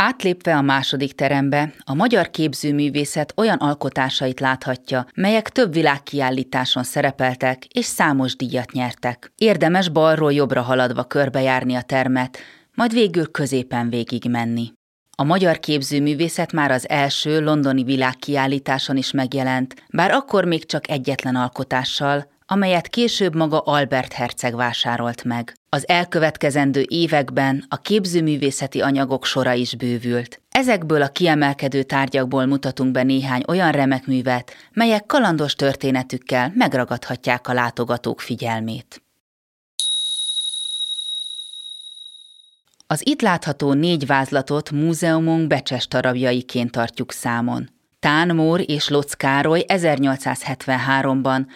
Átlépve a második terembe, a magyar képzőművészet olyan alkotásait láthatja, melyek több világkiállításon szerepeltek és számos díjat nyertek. Érdemes balról jobbra haladva körbejárni a termet, majd végül középen végig menni. A magyar képzőművészet már az első londoni világkiállításon is megjelent, bár akkor még csak egyetlen alkotással, amelyet később maga Albert Herceg vásárolt meg. Az elkövetkezendő években a képzőművészeti anyagok sora is bővült. Ezekből a kiemelkedő tárgyakból mutatunk be néhány olyan remek művet, melyek kalandos történetükkel megragadhatják a látogatók figyelmét. Az itt látható négy vázlatot múzeumunk becses darabjaiként tartjuk számon. Tán Mór és Locz Károly 1873-ban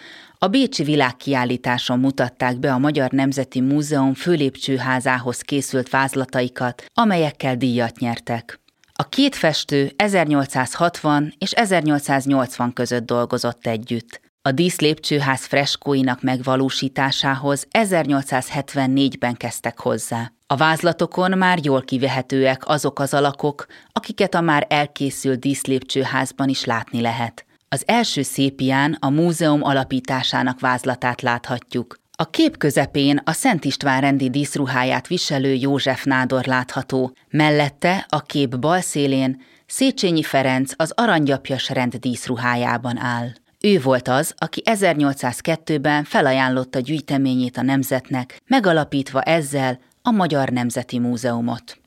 a Bécsi világkiállításon mutatták be a Magyar Nemzeti Múzeum főlépcsőházához készült vázlataikat, amelyekkel díjat nyertek. A két festő 1860 és 1880 között dolgozott együtt. A díszlépcsőház freskóinak megvalósításához 1874-ben kezdtek hozzá. A vázlatokon már jól kivehetőek azok az alakok, akiket a már elkészült díszlépcsőházban is látni lehet. Az első szépián a múzeum alapításának vázlatát láthatjuk. A kép közepén a Szent István rendi díszruháját viselő József nádor látható, mellette a kép bal szélén Széchenyi Ferenc az aranygyapjas rend díszruhájában áll. Ő volt az, aki 1802-ben felajánlotta gyűjteményét a nemzetnek, megalapítva ezzel a Magyar Nemzeti Múzeumot.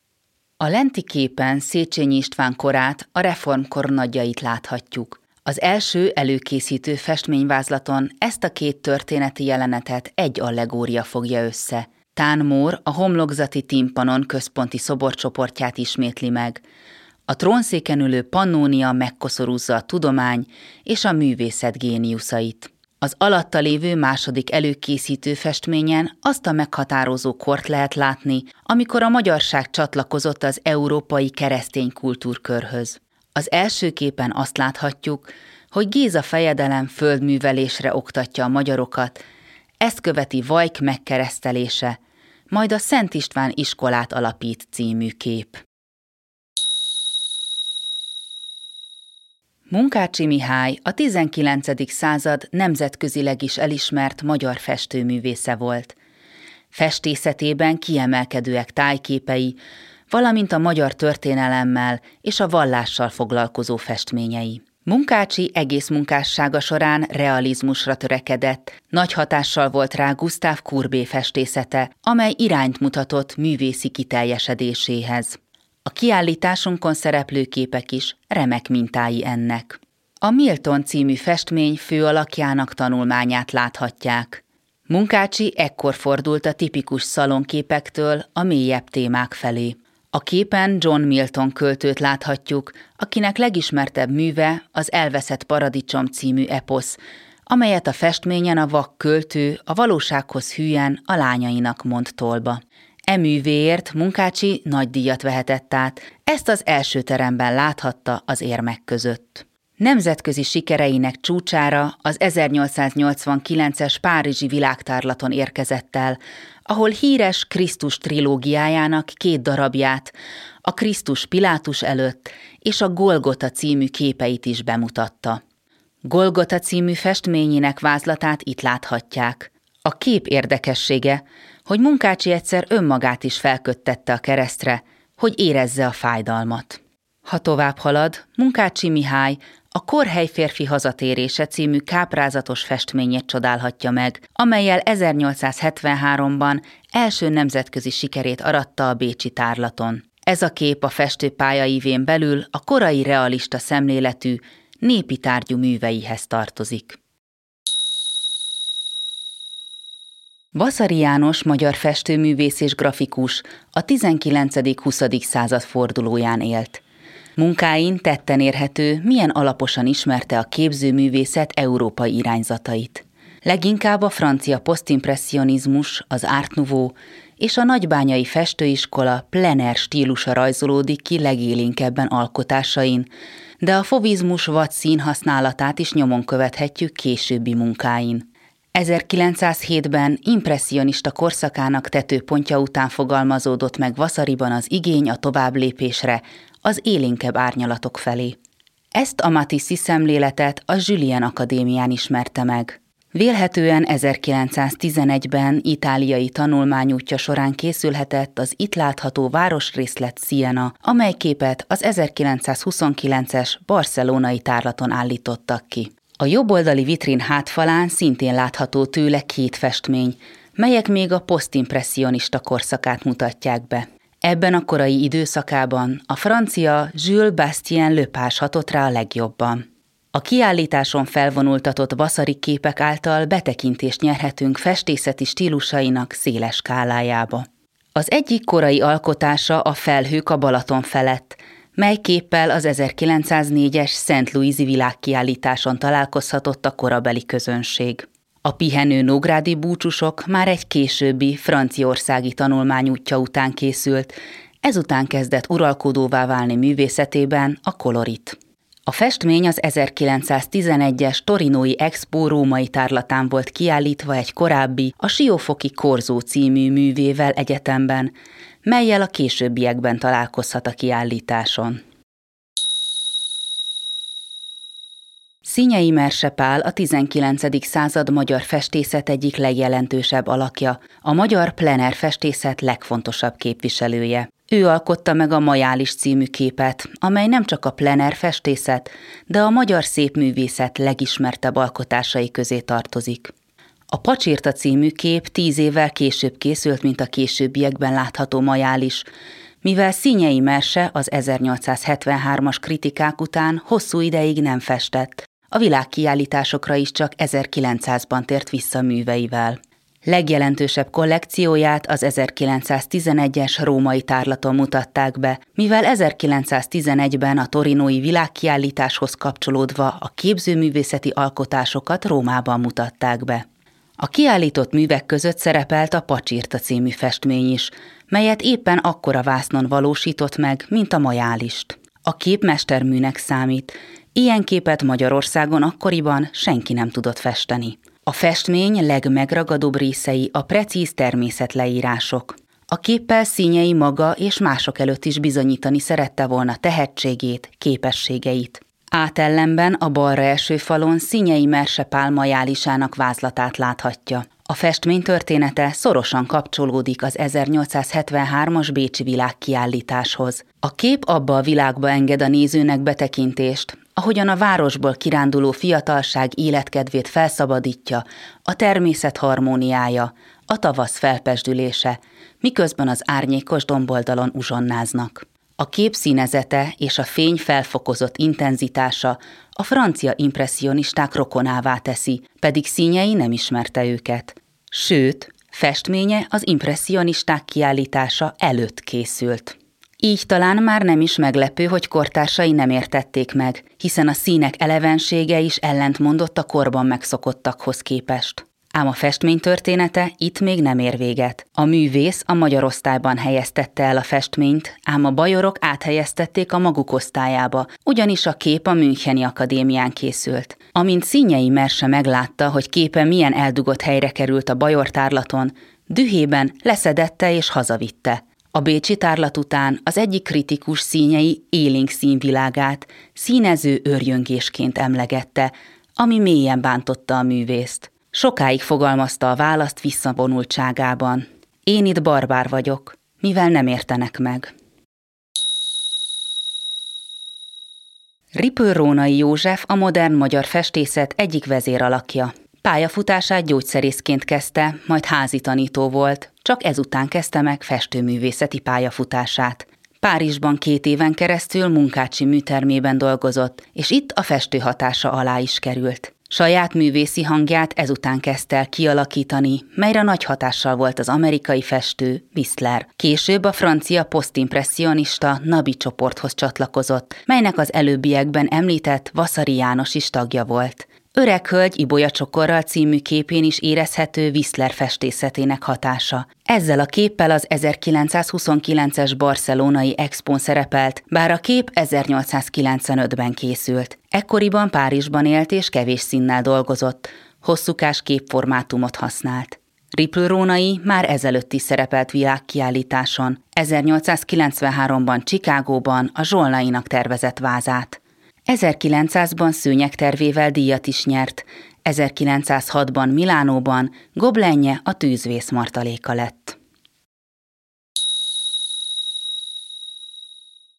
A lenti képen Széchenyi István korát, a reformkor nagyjait láthatjuk. Az első előkészítő festményvázlaton ezt a két történeti jelenetet egy allegória fogja össze. Tán Mór a homlokzati timpanon központi szoborcsoportját ismétli meg. A trónszéken ülő Pannónia megkoszorúzza a tudomány és a művészet géniuszait. Az alatta lévő második előkészítő festményen azt a meghatározó kort lehet látni, amikor a magyarság csatlakozott az európai keresztény kultúrkörhöz. Az első képen azt láthatjuk, hogy Géza fejedelem földművelésre oktatja a magyarokat, ezt követi Vajk megkeresztelése, majd a Szent István iskolát alapít című kép. Munkácsi Mihály a 19. század nemzetközileg is elismert magyar festőművésze volt. Festészetében kiemelkedőek tájképei, valamint a magyar történelemmel és a vallással foglalkozó festményei. Munkácsi egész munkássága során realizmusra törekedett, nagy hatással volt rá Gustav Courbet festészete, amely irányt mutatott művészi kiteljesedéséhez. A kiállításunkon szereplő képek is remek mintái ennek. A Milton című festmény fő alakjának tanulmányát láthatják. Munkácsi ekkor fordult a tipikus szalonképektől a mélyebb témák felé. A képen John Milton költőt láthatjuk, akinek legismertebb műve az Elveszett Paradicsom című eposz, amelyet a festményen a vak költő a valósághoz hülyen a lányainak mond tolba. E művéért Munkácsi nagy díjat vehetett át, ezt az első teremben láthatta az érmek között. Nemzetközi sikereinek csúcsára az 1889-es Párizsi világtárlaton érkezett el, ahol híres Krisztus trilógiájának két darabját, a Krisztus Pilátus előtt és a Golgota című képeit is bemutatta. Golgota című festményének vázlatát itt láthatják. A kép érdekessége, hogy Munkácsi egyszer önmagát is felköttette a keresztre, hogy érezze a fájdalmat. Ha tovább halad, Munkácsi Mihály a Korhely férfi hazatérése című káprázatos festményét csodálhatja meg, amelyel 1873-ban első nemzetközi sikerét aratta a Bécsi tárlaton. Ez a kép a festőpályaívén belül a korai realista szemléletű, népi tárgyú műveihez tartozik. Vaszari János magyar festőművész és grafikus a 19.-20. század fordulóján élt. Munkáin tetten érhető, milyen alaposan ismerte a képzőművészet európai irányzatait. Leginkább a francia posztimpressionizmus, az Art Nouveau és a nagybányai festőiskola plener stílusa rajzolódik ki legélénkebben alkotásain, de a fovizmus vagy színhasználatát is nyomon követhetjük későbbi munkáin. 1907-ben impressionista korszakának tetőpontja után fogalmazódott meg Vaszariban az igény a továbblépésre, az élénkebb árnyalatok felé. Ezt a Matissi szemléletet a Julien Akadémián ismerte meg. Vélhetően 1911-ben itáliai tanulmányútja során készülhetett az itt látható városrészlet Siena, amely képet az 1929-es barcelonai tárlaton állítottak ki. A jobboldali vitrin hátfalán szintén látható tőle két festmény, melyek még a posztimpressionista korszakát mutatják be. Ebben a korai időszakában a francia Jules Bastien Lepage hatott rá a legjobban. A kiállításon felvonultatott vaszari képek által betekintést nyerhetünk festészeti stílusainak széles skálájába. Az egyik korai alkotása a Felhők a Balaton felett, mely képpel az 1904-es Szent Louisi világkiállításon találkozhatott a korabeli közönség. A pihenő nógrádi búcsúsok már egy későbbi franciaországi tanulmányútja után készült, ezután kezdett uralkodóvá válni művészetében a kolorit. A festmény az 1911-es Torinói Expo római tárlatán volt kiállítva egy korábbi, a Siófoki Korzó című művével egyetemben, melyel a későbbiekben találkozhat a kiállításon. Színyei Mersepál a 19. század magyar festészet egyik legjelentősebb alakja, a magyar plener festészet legfontosabb képviselője. Ő alkotta meg a Majális című képet, amely nem csak a plener festészet, de a magyar szépművészet legismertebb alkotásai közé tartozik. A Pacsirta című kép tíz évvel később készült, mint a későbbiekben látható Majális, mivel Színyei Merse az 1873-as kritikák után hosszú ideig nem festett, a világkiállításokra is csak 1900-ban tért vissza műveivel. Legjelentősebb kollekcióját az 1911-es római tárlaton mutatták be, mivel 1911-ben a torinói világkiállításhoz kapcsolódva a képzőművészeti alkotásokat Rómában mutatták be. A kiállított művek között szerepelt a Pacsirta című festmény is, melyet éppen akkora vásznon valósított meg, mint a majálist. A kép mesterműnek számít, ilyen képet Magyarországon akkoriban senki nem tudott festeni. A festmény legmegragadóbb részei a precíz természetleírások. A képpel színyei maga és mások előtt is bizonyítani szerette volna tehetségét, képességeit. Átellenben a balra eső falon Színyei Merse pálmajálisának vázlatát láthatja. A festmény története szorosan kapcsolódik az 1873-as Bécsi világkiállításhoz. A kép abba a világba enged a nézőnek betekintést, ahogyan a városból kiránduló fiatalság életkedvét felszabadítja, a természet harmóniája, a tavasz felpesdülése, miközben az árnyékos domboldalon uzsonnáznak. A kép színezete és a fény felfokozott intenzitása a francia impressionisták rokonává teszi, pedig színjei nem ismerte őket. Sőt, festménye az impressionisták kiállítása előtt készült. Így talán már nem is meglepő, hogy kortársai nem értették meg, hiszen a színek elevensége is ellentmondott a korban megszokottakhoz képest. Ám a festmény története itt még nem ér véget. A művész a magyar osztályban helyeztette el a festményt, ám a bajorok áthelyeztették a maguk osztályába, ugyanis a kép a Müncheni Akadémián készült. Amint Színyei Merse meglátta, hogy képe milyen eldugott helyre került a bajor tárlaton, dühében leszedette és hazavitte. A Bécsi tárlat után az egyik kritikus színyei élénk színvilágát színező örjöngésként emlegette, ami mélyen bántotta a művészt. Sokáig fogalmazta a választ visszavonultságában. Én itt barbár vagyok, mivel nem értenek meg. Ripő Rónai József a modern magyar festészet egyik vezéralakja. Pályafutását gyógyszerészként kezdte, majd házi tanító volt, csak ezután kezdte meg festőművészeti pályafutását. Párizsban két éven keresztül munkácsi műtermében dolgozott, és itt a festő hatása alá is került. Saját művészi hangját ezután kezdte el kialakítani, melyre nagy hatással volt az amerikai festő Whistler. Később a francia posztimpressionista Nabi csoporthoz csatlakozott, melynek az előbbiekben említett Vasari János is tagja volt. Öreg hölgy Ibolya csokorral című képén is érezhető Whistler festészetének hatása. Ezzel a képpel az 1929-es barcelonai expón szerepelt, bár a kép 1895-ben készült. Ekkoriban Párizsban élt és kevés színnel dolgozott, hosszúkás képformátumot használt. Ripple már ezelőtt is szerepelt világkiállításon, 1893-ban Csikágóban a Zsolnainak tervezett vázát. 1900-ban szőnyegtervével díjat is nyert, 1906-ban Milánóban goblenje a tűzvész martaléka lett.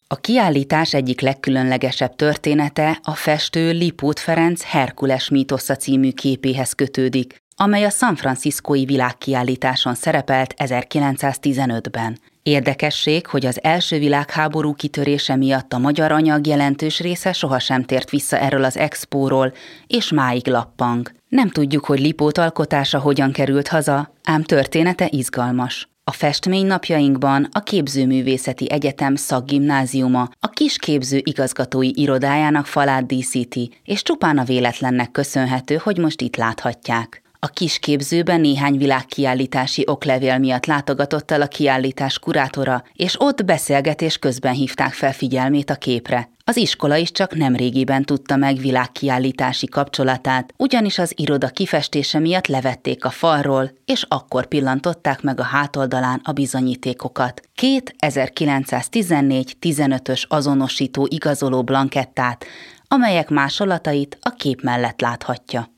A kiállítás egyik legkülönlegesebb története a festő Lipót Ferenc Herkules mítosza című képéhez kötődik, amely a San Franciscoi világkiállításon szerepelt 1915-ben. Érdekesség, hogy az első világháború kitörése miatt a magyar anyag jelentős része sohasem tért vissza erről az expóról, és máig lappang. Nem tudjuk, hogy Lipót alkotása hogyan került haza, ám története izgalmas. A festmény napjainkban a Képzőművészeti Egyetem szakgimnáziuma a kisképző igazgatói irodájának falát díszíti, és csupán a véletlennek köszönhető, hogy most itt láthatják. A kisképzőben néhány világkiállítási oklevél miatt látogatott el a kiállítás kurátora, és ott beszélgetés közben hívták fel figyelmét a képre. Az iskola is csak nem régiben tudta meg világkiállítási kapcsolatát, ugyanis az iroda kifestése miatt levették a falról, és akkor pillantották meg a hátoldalán a bizonyítékokat. Két 1914-15-ös azonosító igazoló blankettát, amelyek másolatait a kép mellett láthatja.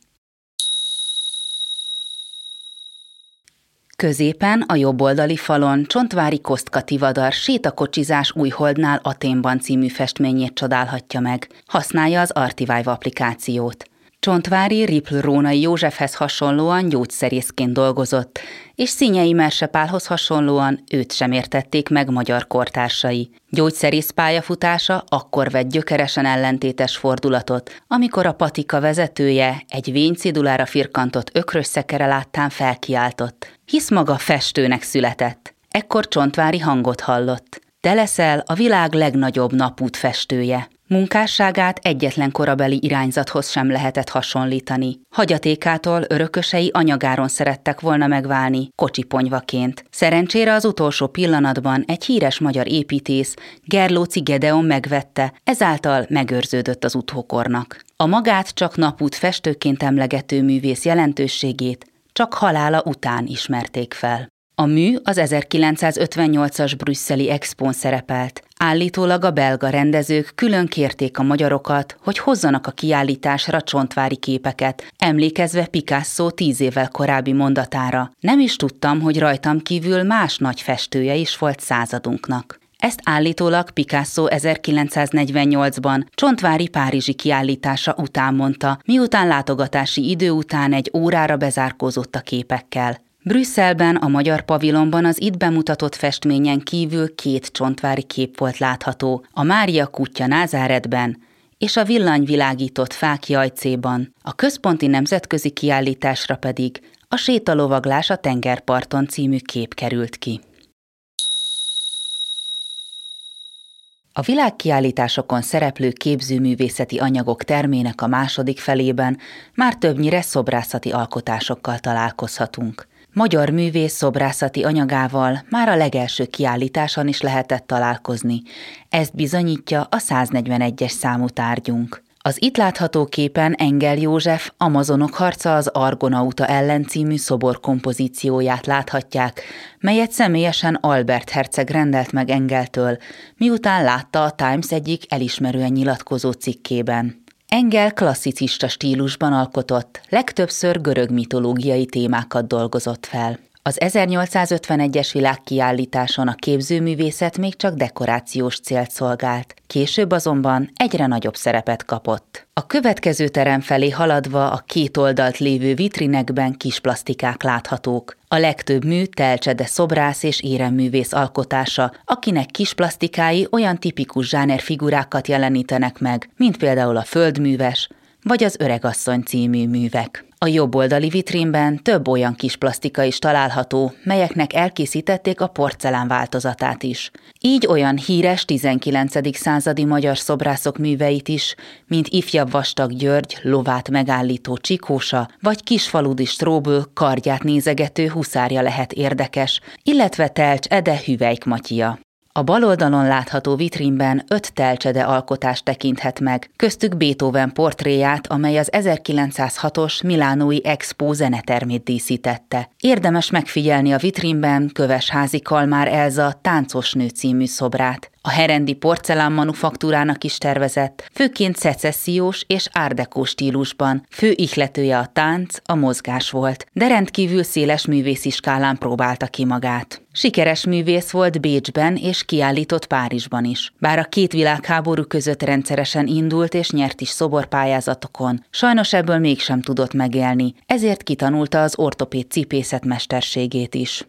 Középen a jobboldali falon Csontvári Kostka Tivadar sétakocsizás Újholdnál Aténban című festményét csodálhatja meg. Használja az Artivive applikációt. Csontvári Ripl Rónai Józsefhez hasonlóan gyógyszerészként dolgozott, és Színyei Mersepálhoz hasonlóan őt sem értették meg magyar kortársai. Gyógyszerész pályafutása akkor vett gyökeresen ellentétes fordulatot, amikor a patika vezetője egy vénycidulára firkantott ökrös szekere láttán felkiáltott, hisz maga festőnek született. Ekkor Csontvári hangot hallott. Te leszel a világ legnagyobb napút festője. Munkásságát egyetlen korabeli irányzathoz sem lehetett hasonlítani. Hagyatékától örökösei anyagáron szerettek volna megválni, kocsiponyvaként. Szerencsére az utolsó pillanatban egy híres magyar építész, Gerlóci Gedeon megvette, ezáltal megőrződött az utókornak. A magát csak napút festőként emlegető művész jelentőségét csak halála után ismerték fel. A mű az 1958-as brüsszeli expón szerepelt. Állítólag a belga rendezők külön kérték a magyarokat, hogy hozzanak a kiállításra csontvári képeket, emlékezve Picasso tíz évvel korábbi mondatára. Nem is tudtam, hogy rajtam kívül más nagy festője is volt századunknak. Ezt állítólag Picasso 1948-ban Csontvári Párizsi kiállítása után mondta, miután látogatási idő után egy órára bezárkózott a képekkel. Brüsszelben, a magyar pavilonban az itt bemutatott festményen kívül két csontvári kép volt látható, a Mária kutya Názáretben és a villanyvilágított fák jajcéban, a központi nemzetközi kiállításra pedig a Sétalovaglás a tengerparton című kép került ki. A világkiállításokon szereplő képzőművészeti anyagok termének a második felében már többnyire szobrászati alkotásokkal találkozhatunk. Magyar művész szobrászati anyagával már a legelső kiállításon is lehetett találkozni. Ezt bizonyítja a 141-es számú tárgyunk. Az itt látható képen Engel József Amazonok harca az Argonauta ellen című szobor kompozícióját láthatják, melyet személyesen Albert Herceg rendelt meg Engeltől, miután látta a Times egyik elismerően nyilatkozó cikkében. Engel klasszicista stílusban alkotott, legtöbbször görög mitológiai témákat dolgozott fel. Az 1851-es világkiállításon a képzőművészet még csak dekorációs célt szolgált, később azonban egyre nagyobb szerepet kapott. A következő terem felé haladva a két oldalt lévő vitrinekben kis plastikák láthatók. A legtöbb mű telcsede szobrász és éremművész alkotása, akinek kis plastikái olyan tipikus zsáner figurákat jelenítenek meg, mint például a földműves, vagy az Öregasszony című művek. A jobb oldali vitrínben több olyan kis plastika is található, melyeknek elkészítették a porcelán változatát is. Így olyan híres 19. századi magyar szobrászok műveit is, mint ifjabb vastag György, lovát megállító Csikósa, vagy kisfaludi Stróből kardját nézegető huszárja lehet érdekes, illetve Telcs Ede Hüvelyk Matya. A bal oldalon látható vitrínben öt telcsede alkotást tekinthet meg, köztük Beethoven portréját, amely az 1906-os Milánói Expo zenetermét díszítette. Érdemes megfigyelni a vitrínben Köves házi Kalmár Elza táncos nő című szobrát. A herendi porcelán manufaktúrának is tervezett, főként szecessziós és árdekó stílusban. Fő ihletője a tánc, a mozgás volt, de rendkívül széles művészi skálán próbálta ki magát. Sikeres művész volt Bécsben és kiállított Párizsban is. Bár a két világháború között rendszeresen indult és nyert is szoborpályázatokon, sajnos ebből mégsem tudott megélni, ezért kitanulta az ortopéd cipészet mesterségét is.